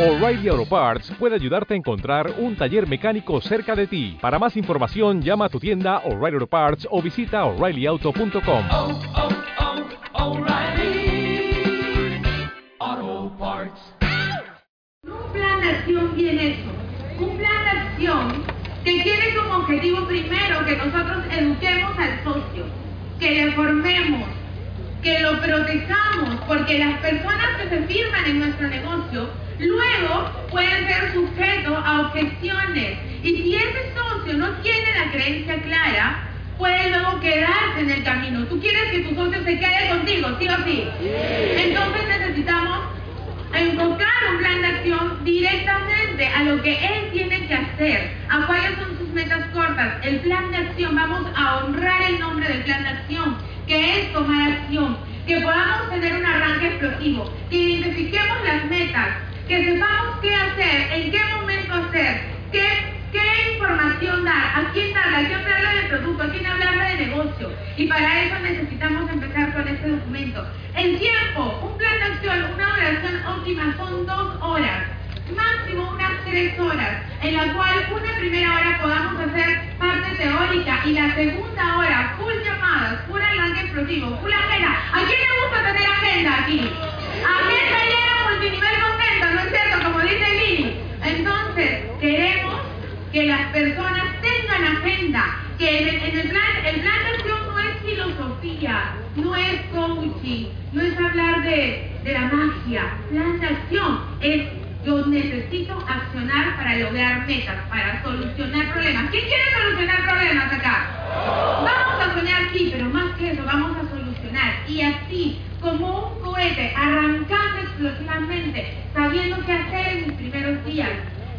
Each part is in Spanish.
O'Reilly Auto Parts puede ayudarte a encontrar un taller mecánico cerca de ti. Para más información, llama a tu tienda O'Reilly Auto Parts o visita oreillyauto.com. oh, oh, Parts. Un plan de acción bien hecho. Un plan de acción que tiene como objetivo primero que nosotros eduquemos al socio, que le formemos, que lo protejamos, porque las personas que se firman en nuestro negocio luego pueden ser sujetos a objeciones. Y si ese socio no tiene la creencia clara, puede luego quedarse en el camino. Tú quieres que tu socio se quede contigo, ¿sí o sí? Entonces necesitamos enfocar un plan de acción directamente a lo que él tiene que hacer, a cuáles son sus metas cortas. El plan de acción, vamos a honrar el nombre del plan de acción, que es tomar acción, que podamos tener un arranque explosivo, que identifiquemos las metas, que sepamos qué hacer, en qué momento hacer, qué, qué información dar, a quién darle, a quién hablarle de producto, a quién hablarle de negocio. Y para eso necesitamos empezar con este documento. El tiempo, un plan de acción, una duración óptima son dos horas, máximo unas tres horas, en la cual una primera hora podamos hacer parte teórica y la segunda hora, full llamadas, full arranque explosivo, full agenda. ¿A quién le gusta tener agenda aquí? Agenda llena multinivel contenta, ¿no es cierto? Como dice Lili. Entonces, queremos que las personas tengan agenda, que en el, plan, el plan de acción no es filosofía, no es coaching, no es hablar de, de la magia. Plan de acción es yo necesito accionar para lograr metas, para solucionar problemas. ¿Quién quiere solucionar problemas acá? Vamos a soñar sí, pero más que eso, vamos a solucionar. Y así, como un cohete, arrancando explosivamente, sabiendo qué hacer en mis primeros días.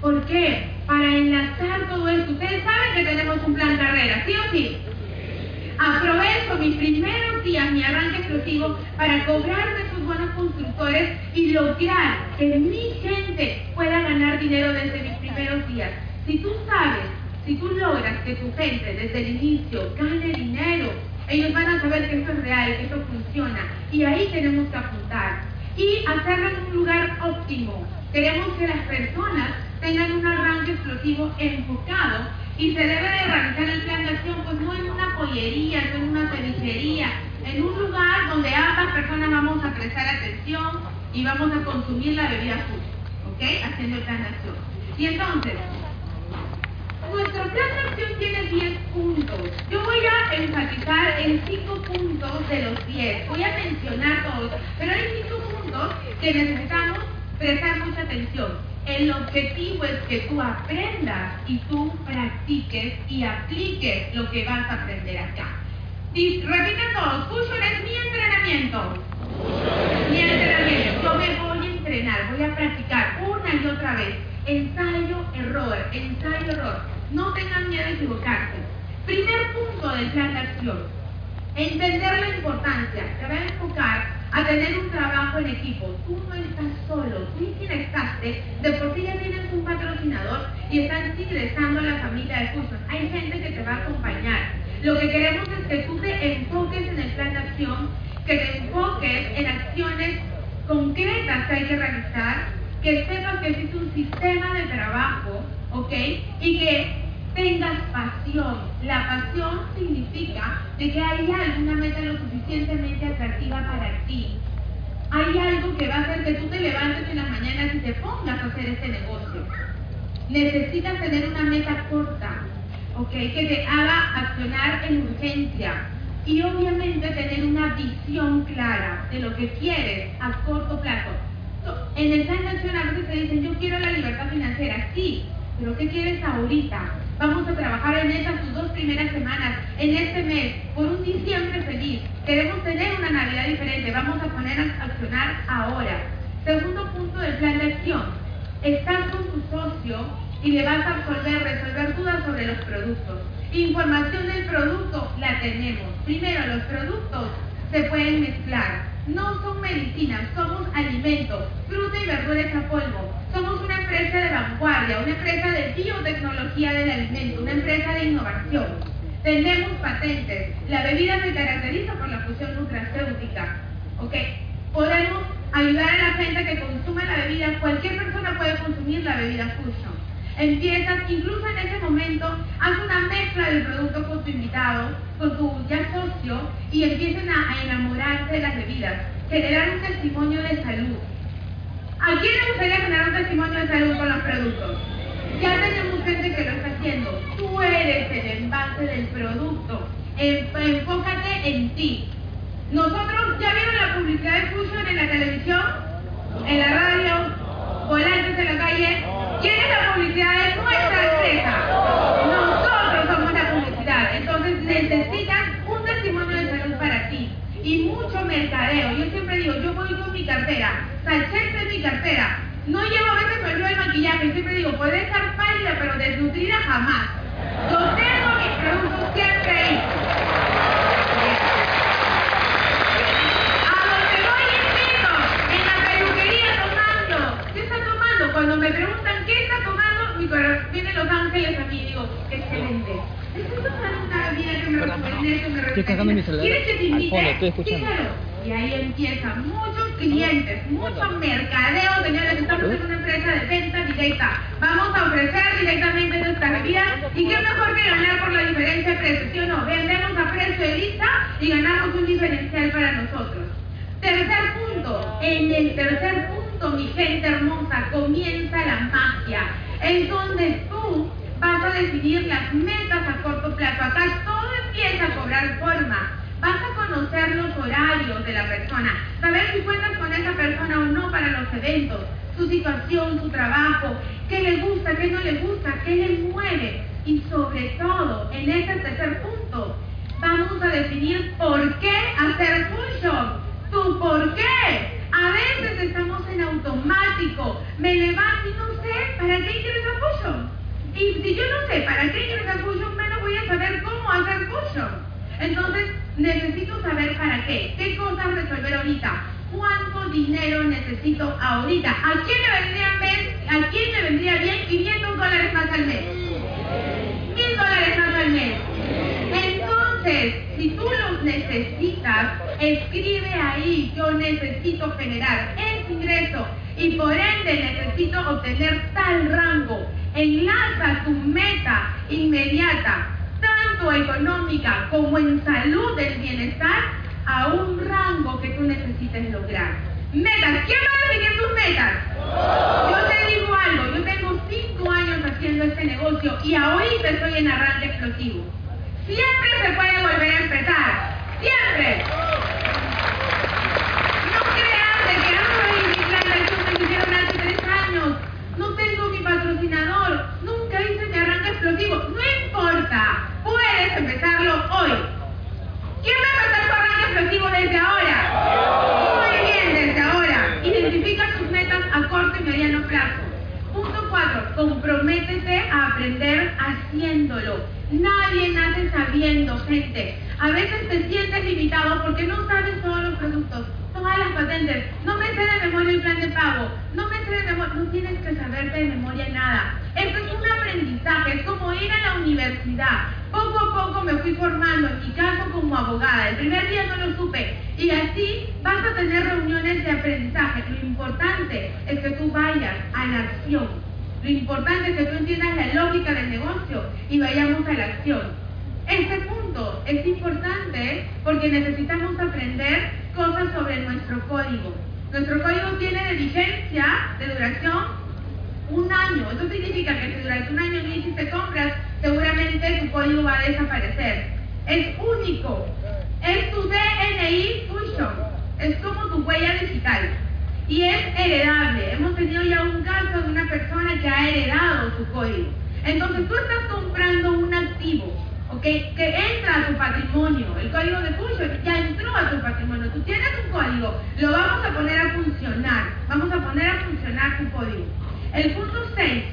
¿Por qué? Para enlazar todo esto. Ustedes saben que tenemos un plan carrera, ¿sí o sí? Aprovecho mis primeros días, mi arranque explosivo, para cobrarme esos buenos constructores y lograr que mi gente pueda ganar dinero desde mis primeros días. Si tú sabes, si tú logras que tu gente desde el inicio gane dinero, ellos van a saber que esto es real, que esto funciona. Y ahí tenemos que apuntar. Y hacerlo en un lugar óptimo. Queremos que las personas tengan un arranque explosivo enfocado y se debe de realizar el plan de acción pues no en una pollería, no en una cevichería, en un lugar donde ambas personas vamos a prestar atención y vamos a consumir la bebida justa, ¿ok? Haciendo el plan de acción. Y entonces, nuestro plan de acción tiene 10 puntos. Yo voy a enfatizar en 5 puntos de los 10. Voy a mencionar todos, pero hay 5 puntos que necesitamos prestar mucha atención. El objetivo es que tú aprendas y tú practiques y apliques lo que vas a aprender acá. Y repiten todos, Cushion es mi entrenamiento. Mi entrenamiento. Yo me voy a entrenar, voy a practicar una y otra vez. Ensayo, error, ensayo, error. No tengan miedo de equivocarse. Primer punto del plan de acción. Entender la importancia. Te va a enfocar a tener un trabajo en equipo. Tú no estás solo, tú ingresaste, de por sí ya tienes un patrocinador y estás ingresando a la familia de cursos. Hay gente que te va a acompañar. Lo que queremos es que tú te enfoques en el plan de acción, que te enfoques en acciones concretas que hay que realizar, que sepas que existe un sistema de trabajo, ¿ok? Y que tengas pasión. La pasión significa de que hay alguna meta lo suficientemente atractiva para ti. Hay algo que va a hacer que tú te levantes en las mañanas y te pongas a hacer este negocio. Necesitas tener una meta corta, ¿ok? Que te haga accionar en urgencia. Y obviamente tener una visión clara de lo que quieres a corto plazo. En el plan de acción a te dicen, yo quiero la libertad financiera. Sí, pero ¿qué quieres ahorita? Vamos a trabajar en esas tus dos primeras semanas, en este mes, por un diciembre feliz. Queremos tener una Navidad diferente, vamos a poner a accionar ahora. Segundo punto del plan de acción. Estás con tu socio y le vas a resolver, resolver dudas sobre los productos. Información del producto la tenemos. Primero, los productos se pueden mezclar. No son medicinas, somos alimentos, fruta y verduras a polvo. Somos una empresa de vanguardia, una empresa de biotecnología del alimento, una empresa de innovación. Tenemos patentes. La bebida se caracteriza por la fusión nutracéutica. ¿Ok? Podemos ayudar a la gente que consume la bebida. Cualquier persona puede definir la bebida fusion. Empiezas, incluso en ese momento, haz una mezcla del producto con tu invitado, con tu ya socio, y empiecen a, a enamorarse de las bebidas. Generar un testimonio de salud. ¿A quién le gustaría generar un testimonio de salud con los productos? Ya tenemos gente que lo está haciendo. Tú eres el envase del producto. En- Enfócate en ti. Nosotros, ¿ya vieron la publicidad de Fusion en la televisión? ¿En la radio? ¿Volantes en la calle? ¿Quién es la publicidad de nuestra empresa? Nosotros somos la publicidad. Entonces necesitas un testimonio de salud para ti. Y mucho mercadeo. Yo siempre digo, yo voy con mi cartera. Sachet de mi cartera. No llevo a veces me olvido el maquillaje. Siempre digo, puede estar pálida, pero desnutrida jamás. Yo tengo mis productos siempre ahí. A donde voy invito, en la peluquería tomando. ¿Qué está tomando? Cuando me preguntan qué está tomando, mi corazón vienen los ángeles a mí y digo, excelente. Estoy tomando una bebida que me me Estoy cargando mi celular ¿Quieres que te invite? Fíjalo. Y ahí empiezan muchos clientes, mucho mercadeo, señores. Estamos en una empresa de venta directa. Vamos a ofrecer directamente nuestras bebidas. Y qué mejor que ganar por la diferencia de precio, ¿sí o no? Vendemos a precio de lista y ganamos un diferencial para nosotros. Tercer punto. En el tercer punto, mi gente hermosa, comienza la magia. Es donde tú vas a definir las metas a corto plazo. Acá todo empieza a cobrar forma. Vas a conocer los horarios de la persona, saber si cuentas con esa persona o no para los eventos, su situación, su trabajo, qué le gusta, qué no le gusta, qué le mueve. Y sobre todo, en ese tercer punto, vamos a definir por qué hacer fusion. ¿Tu por qué? A veces estamos en automático. Me levanto y no sé para qué quieres hacer fusion. Y si yo no sé para qué quieres hacer fusion, menos voy a saber cómo hacer fusion. Entonces, necesito saber para qué. ¿Qué cosas resolver ahorita? ¿Cuánto dinero necesito ahorita? ¿A quién le vendría bien, a quién le vendría bien 500 dólares más al mes? 1000 dólares más al mes. Entonces, si tú los necesitas, escribe ahí, yo necesito generar ese ingreso y por ende necesito obtener tal rango. Enlaza tu meta inmediata, económica como en salud del bienestar, a un rango que tú necesites lograr. Metas, ¿quién va a definir tus metas? Yo te digo algo, yo tengo cinco años haciendo este negocio y ahorita estoy en arranque explosivo. Siempre se puede volver a empezar. Siempre. No creas que ay, mi plan de me hicieron hace tres años. No tengo mi patrocinador. Nunca hice mi arranque explosivo. No importa. Empezarlo hoy. ¿Quién va a empezar su arranque explosivo desde ahora? Muy bien, desde ahora. Identifica tus metas a corto y mediano plazo. Punto 4. Comprométete a aprender haciéndolo. Nadie nace sabiendo, gente. A veces te sientes limitado porque no sabes todos los productos, todas las patentes. No me sé de memoria el plan de pago. No me sé de memoria. No tienes que saberte de memoria nada. Esto es un aprendizaje. Es como ir a la universidad. Poco a poco me fui formando, en mi caso como abogada. El primer día no lo supe. Y así vas a tener reuniones de aprendizaje. Lo importante es que tú vayas a la acción. Lo importante es que tú entiendas la lógica del negocio y vayamos a la acción. Este punto es importante porque necesitamos aprender cosas sobre nuestro código. Nuestro código tiene de vigencia, de duración, un año. Eso significa que si durante un año no hiciste compras, seguramente tu código va a desaparecer. Es único. Es tu DNI Fusion. Es como tu huella digital. Y es heredable. Hemos tenido ya un caso de una persona que ha heredado su código. Entonces tú estás comprando un activo, ¿ok? Que entra a tu patrimonio. El código de Fusion ya entró a tu patrimonio. Tú tienes un código, lo vamos a poner a funcionar. Vamos a poner a funcionar tu código. El punto 6.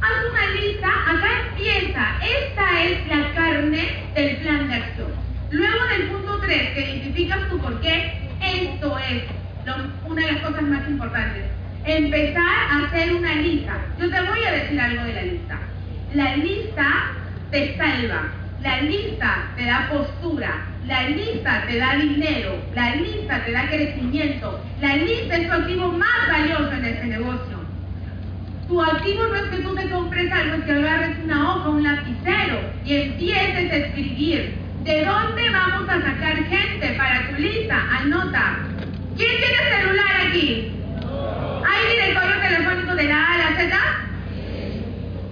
Haz una lista, acá empieza. Esta es la carne del plan de acción. Luego del punto 3, que identificas tu por qué, esto es una de las cosas más importantes. Empezar a hacer una lista. Yo te voy a decir algo de la lista. La lista te salva. La lista te da postura. La lista te da dinero. La lista te da crecimiento. La lista es tu activo más valioso en este negocio. Tu activo no es que tú te compres algo, es que agarres una hoja, un lapicero y empieces a escribir. ¿De dónde vamos a sacar gente para tu lista? Anota. ¿Quién tiene celular aquí? ¿Hay directorio telefónico de la A a la Z?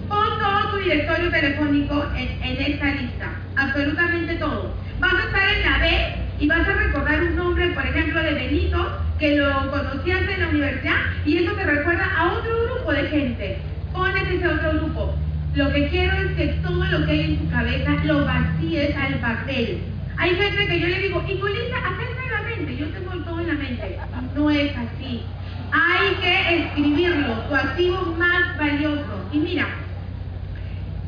Pon todo tu directorio telefónico en, en esta lista. Absolutamente todo. Vas a estar en la B y vas a recordar un nombre, por ejemplo, de Benito, que lo conocías en la universidad, y eso te recuerda a otro grupo de gente. Pones ese otro grupo. Lo que quiero es que todo lo que hay en tu cabeza lo vacíes al papel. Hay gente que yo le digo, y lista, hacerme la mente, yo tengo todo en la mente. No es así. Hay que escribirlo, tu activo más valioso. Y mira,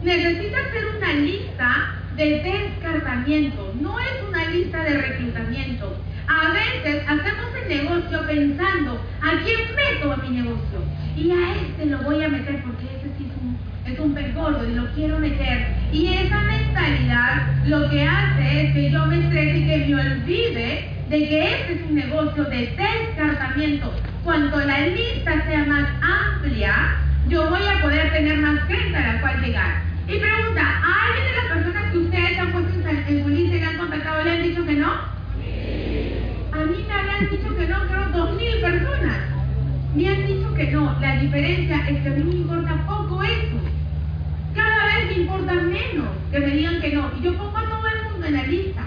necesitas hacer una lista de descartamiento, no es una lista de reclutamiento. A veces hacemos el negocio pensando, ¿a quién meto a mi negocio? Y a este lo voy a meter porque ese sí es un, es un pez gordo y lo quiero meter. Y esa mentalidad lo que hace es que yo me estrese y que me olvide de que este es un negocio de descartamiento. Cuanto la lista sea más amplia, yo voy a poder tener más gente a la cual llegar. Y pregunta, ¿a alguien de las personas que ustedes han puesto en, su lista y le han contactado le han dicho que no? A mí me habían dicho que no, creo, dos mil personas. Me han dicho que no. La diferencia es que a mí me importa poco eso. Cada vez me importa menos que me digan que no. Y yo pongo a todo el mundo en la lista.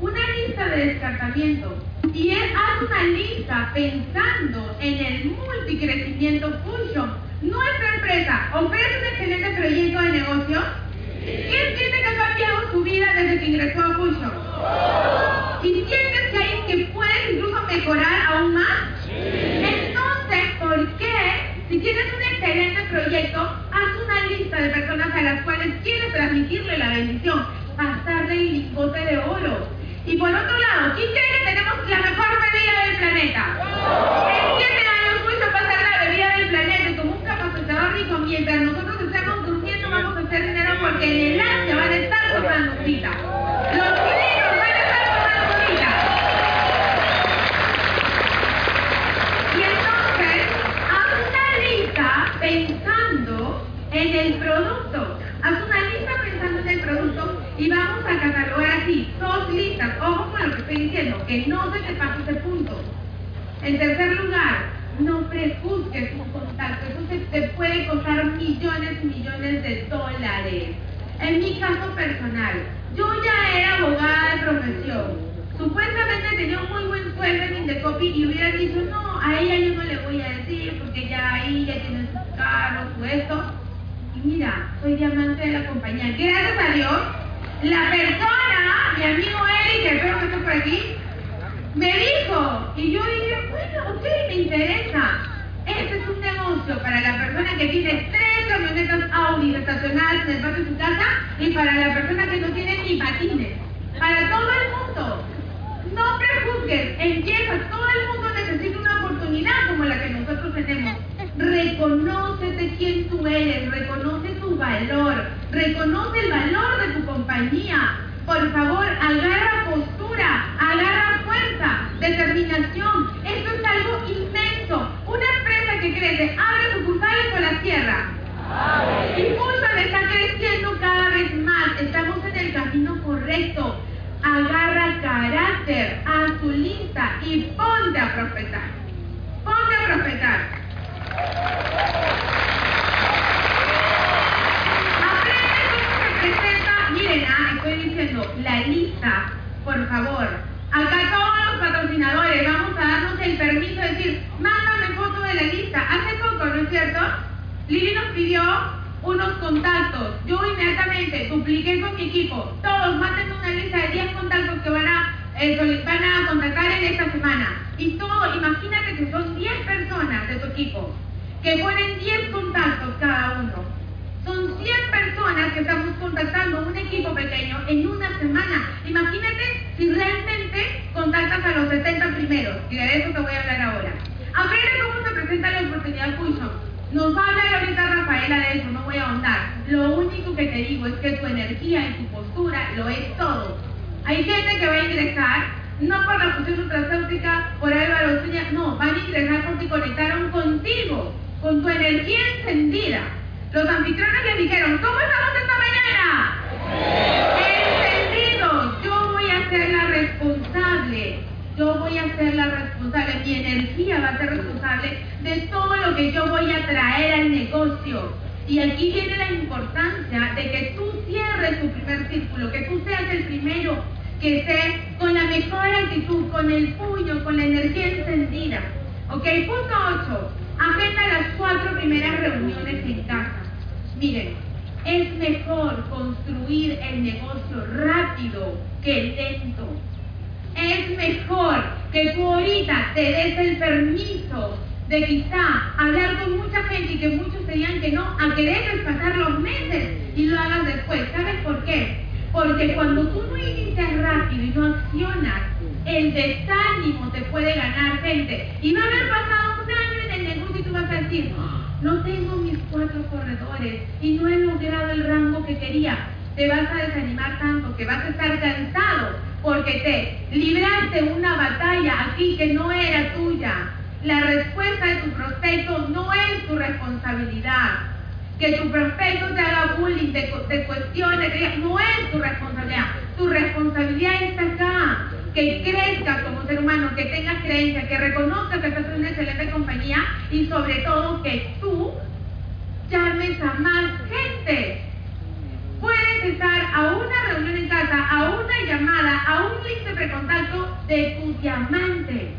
Una lista de descartamiento. Y él hace una lista pensando en el multicrecimiento Fusion. Nuestra empresa ofrece un excelente proyecto de negocio. ¿Quién siente que millones de dólares. En mi caso personal, yo ya era abogada de profesión. Supuestamente tenía un muy buen sueldo en Indecopi y hubiera dicho, no, a ella yo no le voy a decir porque ya ahí ya tiene sus carros, su esto. Y mira, soy diamante de la compañía. Gracias a Dios, la persona, mi amigo Eric, que espero que esté por aquí, me dijo, y yo dije, bueno, ok, me interesa. Este es un negocio para la persona que tiene tres camionetas Audi estacionadas en el patio de su casa y para la persona que no tiene ni patines. Para todo el mundo. No prejuzgues, empiezas, todo el mundo necesita una oportunidad como la que nosotros tenemos. Reconócete quién tú eres, reconoce tu valor, reconoce el valor de tu compañía. Por favor, agarra postura, agarra fuerza, determinación. Esto es algo inmenso. Una empresa que crece, abre sucursales por la tierra. Impulsan está creciendo cada vez más. Estamos en el camino correcto. Agarra carácter, a tu lista y ponte a profetar. Ponte a profetar. Contactando un equipo pequeño en una semana. Imagínate si realmente contactas a los 70 primeros. Y de eso te voy a hablar ahora. Aprende cómo se presenta la oportunidad Fusion. Nos va a hablar ahorita Rafaela de eso, no voy a ahondar. Lo único que te digo es que tu energía y tu postura lo es todo. Hay gente que va a ingresar, no por la fusión nutracéutica, por Álvaro Zúñiga, no, van a ingresar porque conectaron contigo. con tu energía encendida. Los anfitriones le dijeron, ¿cómo estamos esta mañana? Encendidos, yo voy a ser la responsable. Yo voy a ser la responsable, mi energía va a ser responsable de todo lo que yo voy a traer al negocio. Y aquí viene la importancia de que tú cierres tu primer círculo, que tú seas el primero que esté con la mejor actitud, con el puño, con la energía encendida. Ok, punto 8. Agenda las cuatro primeras reuniones en casa. Miren, es mejor construir el negocio rápido que lento. Es mejor que tú ahorita te des el permiso de quizá hablar con mucha gente y que muchos te digan que no, a que dejes pasar los meses y lo hagas después. ¿Sabes por qué? Porque cuando tú no inicias rápido y no accionas, el desánimo te puede ganar gente. Y a haber pasado un año en el negocio y tú vas a decir, no tengo mis cuatro corredores y no he logrado el rango que quería. Te vas a desanimar tanto que vas a estar cansado porque te libraste una batalla aquí que no era tuya. La respuesta de tu prospecto no es tu responsabilidad. Que tu prospecto te haga bullying, te, te cuestione, no es tu responsabilidad. Tu responsabilidad está acá. Que crezcas como ser que tengas creencia, que reconozcas que estás en una excelente compañía y sobre todo que tú llames a más gente. Puedes estar a una reunión en casa, a una llamada, a un link de precontacto de tu diamante.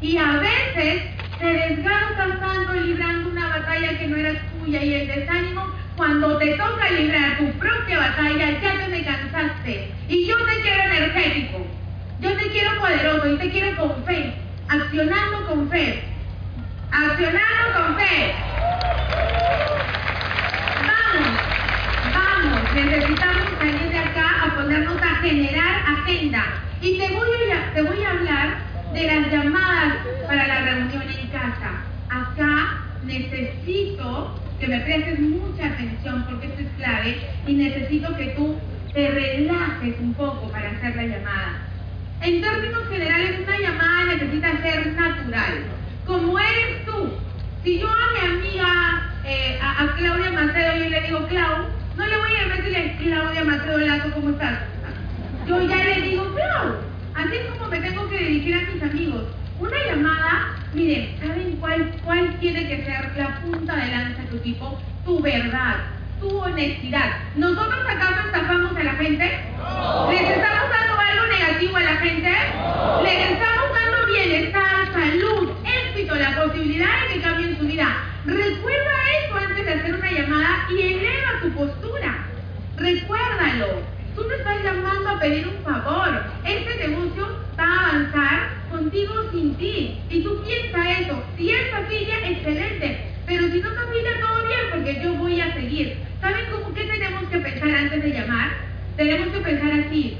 Y a veces te desgastas tanto librando una batalla que no era tuya y el desánimo, cuando te toca librar tu propia batalla, ya te me cansaste. Y yo te quiero energético, yo te quiero poderoso y te quiero con fe, accionando con fe, accionando con fe. Vamos, vamos, necesitamos salir de acá a ponernos a generar agenda. Y te voy a, te voy a hablar de las llamadas para la reunión en casa. Acá necesito que me prestes mucha atención porque esto es clave y necesito que tú te relajes un poco para hacer la llamada. En términos generales, una llamada necesita ser natural, como eres tú. Si yo a mi amiga, eh, a, a, Claudia Macedo, yo le digo, Clau, no le voy a decirle, Claudia Macedo Lazo, ¿cómo estás? Yo ya le digo, Clau, así es como me tengo que dirigir a mis amigos. Una llamada, miren, ¿saben cuál, cuál tiene que ser la punta de lanza de tu equipo? Tu verdad, tu honestidad. ¿Nosotros acaso estafamos a la gente? ¿Les estamos dando algo negativo a la gente? ¿Les estamos dando bienestar, salud, éxito, la posibilidad de que cambien su vida? Recuerda eso antes de hacer una llamada y eleva tu postura. Recuérdalo. Tú me estás llamando a pedir un favor. Este negocio va a avanzar contigo sin ti. Y tú piensas eso. Si es afilla, excelente. Pero si no te afilla, todo bien, porque yo voy a seguir. ¿Saben cómo qué tenemos que pensar antes de llamar? Tenemos que pensar así.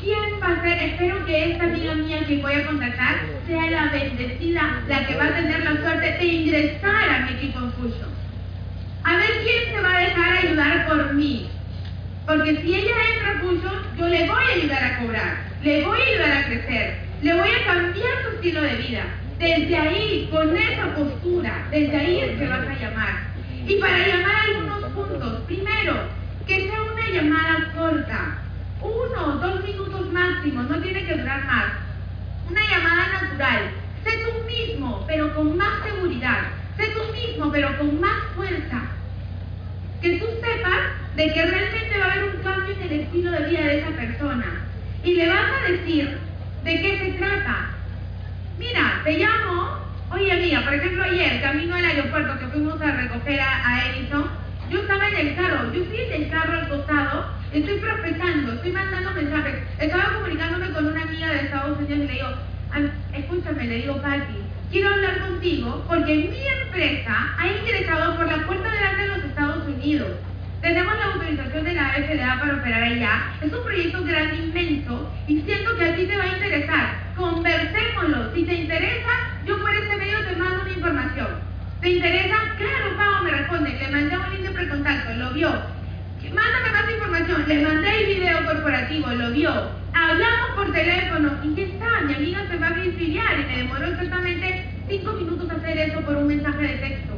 ¿Quién va a ser? Espero que esta amiga mía que voy a contactar sea la bendecida, la que va a tener la suerte de ingresar a mi equipo en Fusion. A ver quién se va a dejar ayudar por mí. Porque si ella entra a yo le voy a ayudar a cobrar, le voy a ayudar a crecer, le voy a cambiar su estilo de vida. Desde ahí, con esa postura, desde ahí es que vas a llamar. Y para llamar algunos puntos, primero, que sea una llamada corta, uno dos minutos máximo, no tiene que durar más. Una llamada natural. Sé tú mismo, pero con más seguridad. Sé tú mismo, pero con más fuerza. Que tú sepas de que realmente va a haber un cambio en el estilo de vida de esa persona. Y le vas a decir de qué se trata. Mira, te llamo, oye amiga, por ejemplo ayer, camino al aeropuerto que fuimos a recoger a, Edison, yo estaba en el carro, yo estoy en el carro al costado, estoy prospectando, estoy mandando mensajes, estaba comunicándome con una amiga de Estados Unidos y le digo, escúchame, le digo, Patti, quiero hablar contigo porque mi empresa ha ingresado por la puerta delante de los Estados Unidos. Tenemos la autorización de la FDA para operar allá. Es un proyecto grande, inmenso, y siento que a ti te va a interesar. Conversémoslo. Si te interesa, yo por este medio te mando una información. ¿Te interesa? Claro, Pau, me responde. Le mandé un link de precontacto, lo vio. Mándame más información. Le mandé el video corporativo, lo vio. Hablamos por teléfono y ya está. Mi amiga se va a afiliar y me demoró exactamente cinco minutos hacer eso por un mensaje de texto.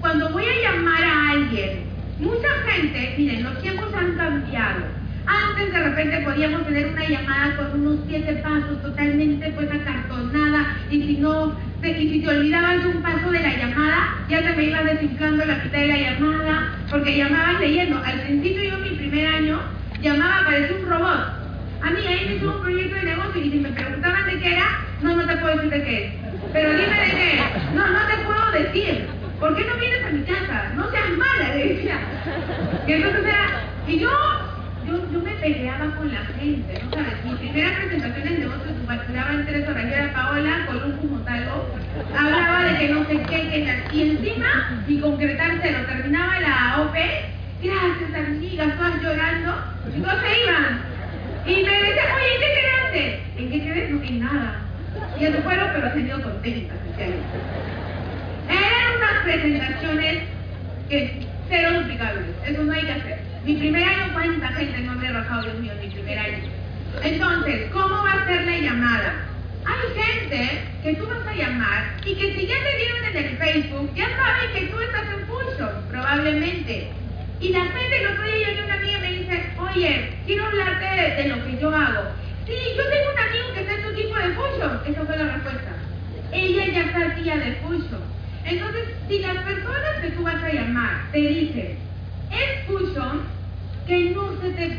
cuando voy a llamar a alguien, mucha gente, miren, los tiempos han cambiado. Antes de repente podíamos tener una llamada con unos siete pasos totalmente pues acartonada y si no, y si te olvidabas de un paso de la llamada, ya te me ibas desinflando la mitad de la llamada, porque llamabas leyendo. Al principio yo mi primer año llamaba, parecía un robot. A mí ahí me hizo un proyecto de negocio y si me preguntaban de qué era, no, no te puedo decir de qué es. Pero dime de qué. No, no te puedo decir. ¿Por qué no vienes a mi casa? No seas mala, decía. Y entonces era, y yo, yo, yo me peleaba con la gente, ¿no sabes? Mi primera presentación en negocio duraba en tres horas. Yo era Paola con un fumotalgo, hablaba de que no sé qué, que tal. Y encima, y concretar cero, terminaba la OP, gracias amigas, todas llorando, y todos se iban. Y me decían, oye, ¿en qué quedaste? ¿En qué quedé? No, en nada. Y eso fueron, pero contentas, Eran unas presentaciones que cero duplicables, eso no hay que hacer. Mi primer año, ¿cuánta gente no me rajado, Dios mío, mi primer año? Entonces, ¿cómo va a ser la llamada? Hay gente que tú vas a llamar y que si ya te vieron en el Facebook, ya saben que tú estás en Fusion, probablemente. Y la gente, el otro día llegó una amiga y me dice, oye, quiero hablarte de, de, lo que yo hago. Sí, yo tengo un amigo que está en tu equipo de Fusion. Esa fue la respuesta. Ella ya sabía de Fusion. Entonces, si las personas que tú vas a llamar te dicen, es Fusion, que no se te...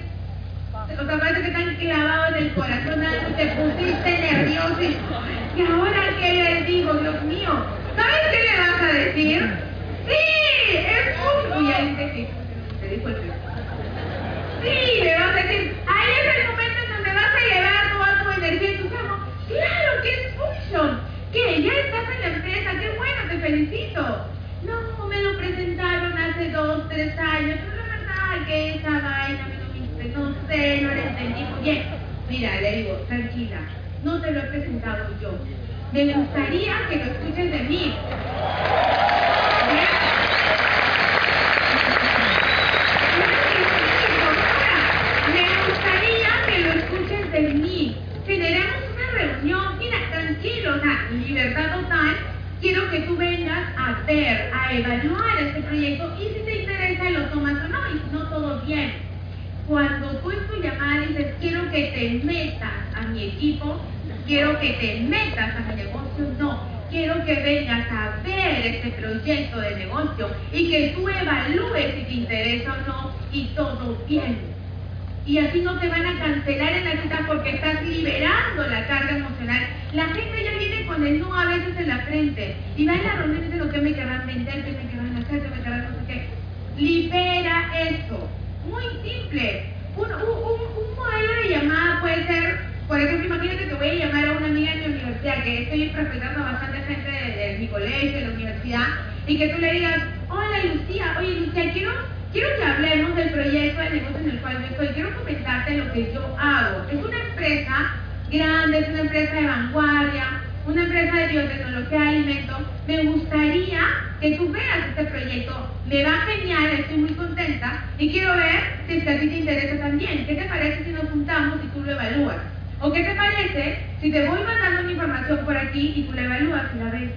O sea, parece que te han clavado en el corazón algo, te pusiste nervioso y, ahora qué les digo, Dios mío. ¿Sabes qué le vas a decir? Sí, es Fusion. Y ahí que te dijo el Sí, le vas a decir, ahí es el en donde vas a llevar toda tu energía y tu amo. Claro que es Fusion. ¿Qué? Ya estás en la empresa, qué bueno, te felicito. No, me lo presentaron hace dos, tres años, pero la verdad que esa vaina me lo viste, no sé, no la entendí muy bien. Mira, le digo, tranquila, no te lo he presentado yo. Me gustaría que lo escuches de mí. Me gustaría que lo escuches de mí. Generemos una reunión, mira, tranquilo, o sea, libertad total. Quiero que tú vengas a ver, a evaluar este proyecto y si te interesa lo tomas o no, y si no, todo bien. Cuando tú en tu llamada dices, quiero que te metas a mi equipo, quiero que te metas a mi negocio, no. Quiero que vengas a ver este proyecto de negocio y que tú evalúes si te interesa o no y todo bien. Y así no te van a cancelar en la cita porque estás liberando la carga emocional. La gente ya viene con el no a veces en la frente y va en la reunión y dice lo que me querrán vender, que me querrán hacer, que me querrán no sé qué. Libera eso. Muy simple. Un, un, un, modelo de llamada puede ser, por ejemplo, imagínate que voy a llamar a una amiga en mi universidad, que estoy prospectando a bastante gente de, de mi colegio, de la universidad, y que tú le digas, hola Lucía, oye Lucía, quiero Quiero que hablemos del proyecto de negocio en el cual yo estoy. Quiero comentarte lo que yo hago. Es una empresa grande, es una empresa de vanguardia, una empresa de biotecnología de alimentos. Me gustaría que tú veas este proyecto. Me va genial, estoy muy contenta y quiero ver si es que a ti te interesa también. ¿Qué te parece si nos juntamos y tú lo evalúas? ¿O qué te parece si te voy mandando mi información por aquí y tú la evalúas y la ves?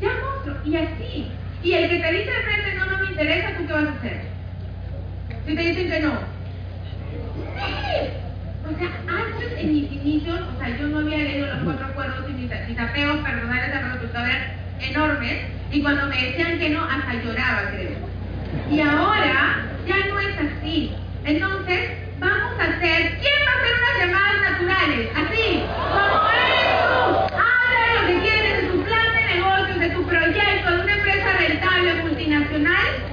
Ya monstruo, y así. Y el que te dice de frente no, no me interesa, ¿tú qué vas a hacer? Si te dicen que no. Sí. O sea, antes en mis inicios, o sea, yo no había leído los cuatro acuerdos y mis, mis apeos personales de resultado eran enormes. Y cuando me decían que no, hasta lloraba, creo. Y ahora ya no es así. Entonces, vamos a hacer. ¿Quién va a hacer unas llamadas naturales? Así, como. Habla de lo que quieres, de tu plan de negocios, de tu proyecto, de una empresa rentable multinacional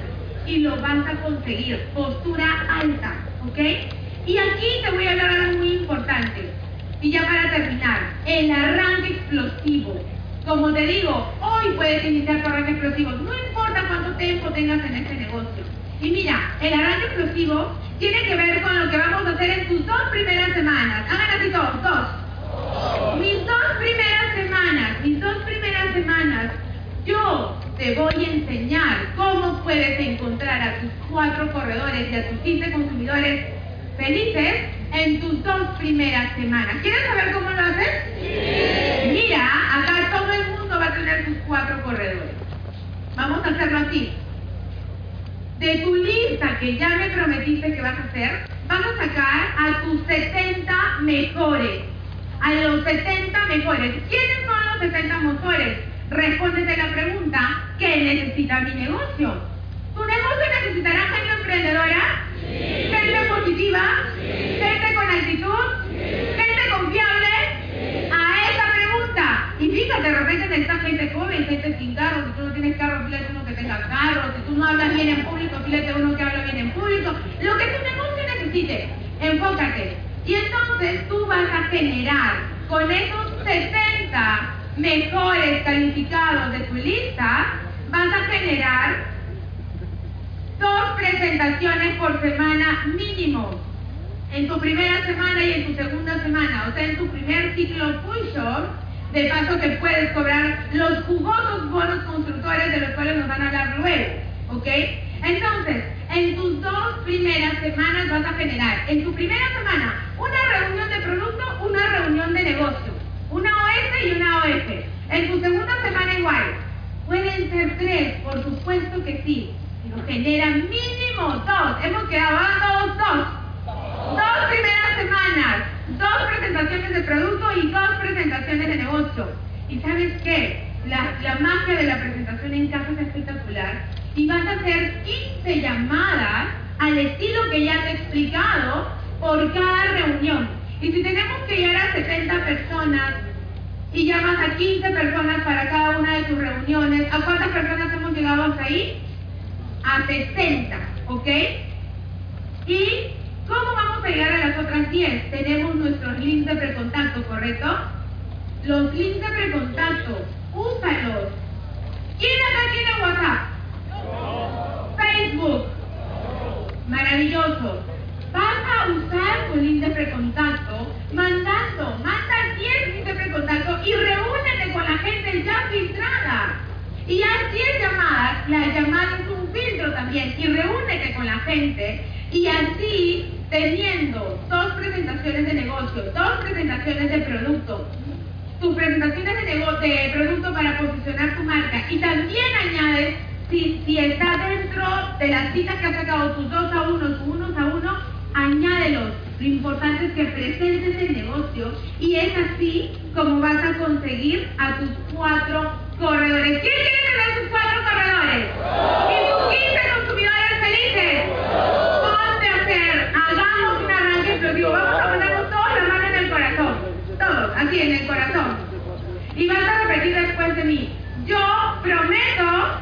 y lo vas a conseguir. Postura alta, ¿ok? Y aquí te voy a hablar algo muy importante. Y ya para terminar, el arranque explosivo. Como te digo, hoy puedes iniciar tu arranque explosivo. No importa cuánto tiempo tengas en este negocio. Y mira, el arranque explosivo tiene que ver con lo que vamos a hacer en tus dos primeras semanas. Hagan así todos, dos. Mis dos primeras semanas, mis dos primeras semanas, yo te voy a enseñar cómo puedes encontrar a tus cuatro corredores y a tus 15 consumidores felices en tus dos primeras semanas. ¿Quieres saber cómo lo haces? Sí. Mira, acá todo el mundo va a tener sus cuatro corredores. Vamos a hacerlo así. de tu lista que ya me prometiste que vas a hacer, vas a sacar a tus 70 mejores. A los 70 mejores. ¿Quiénes son los 70 mejores? Respóndete la pregunta, ¿qué necesita mi negocio? ¿Tu negocio necesitará gente emprendedora? ¿Gente positiva? ¿Gente con actitud? ¿Gente confiable? A esa pregunta. Y fíjate, de repente necesitas gente joven, gente sin carro. Si tú no tienes carro, pídete uno que tenga carro. Si tú no hablas bien en público, pídete uno que habla bien en público. Lo que tu negocio necesite, enfócate. Y entonces tú vas a generar con esos 60 mejores calificados de tu lista, vas a generar dos presentaciones por semana mínimo. En tu primera semana y en tu segunda semana, o sea, en tu primer ciclo push-up, de paso que puedes cobrar los jugosos bonos constructores de los cuales nos van a hablar luego, ¿ok? Entonces, en tus dos primeras semanas vas a generar, en tu primera semana, una reunión de producto, una reunión de negocio, una OS y una OS. En tu segunda semana igual. Pueden ser tres, por supuesto que sí, pero generan mínimo dos. Hemos quedado a dos, dos. Dos primeras semanas, dos presentaciones de producto y dos presentaciones de negocio. ¿Y sabes qué? La, la magia de la presentación en casa es espectacular. Y vas a hacer 15 llamadas al estilo que ya te he explicado por cada reunión. Y si tenemos que llegar a 70 personas y llamas a 15 personas para cada una de tus reuniones, ¿a cuántas personas hemos llegado hasta ahí? A 60, ¿ok? ¿Y cómo vamos a llegar a las otras 10? Tenemos nuestros links de precontacto, ¿correcto? Los links de precontacto, úsalos. ¿Quién acá tiene WhatsApp? Facebook. Maravilloso. Vas a usar tu link de precontacto mandando, manda 10 links de precontacto y reúnete con la gente ya filtrada. Y haz 10 llamadas, la llamada es un filtro también, y reúnete con la gente y así teniendo dos presentaciones de negocio, dos presentaciones de producto, tus presentaciones de, nego- de producto para posicionar tu marca y también añades si, si está dentro de las citas que has sacado tus dos a uno, tus unos a añádelos. Lo importante es que presentes el negocio y es así como vas a conseguir a tus cuatro corredores. ¿Quién quiere tener sus cuatro corredores? Y tus 15 consumidores felices. Ponte a hacer, hagamos un arranque explosivo. Vamos a ponernos todos las manos en el corazón. Todos, así en el corazón. Y vas a repetir después de mí. Yo prometo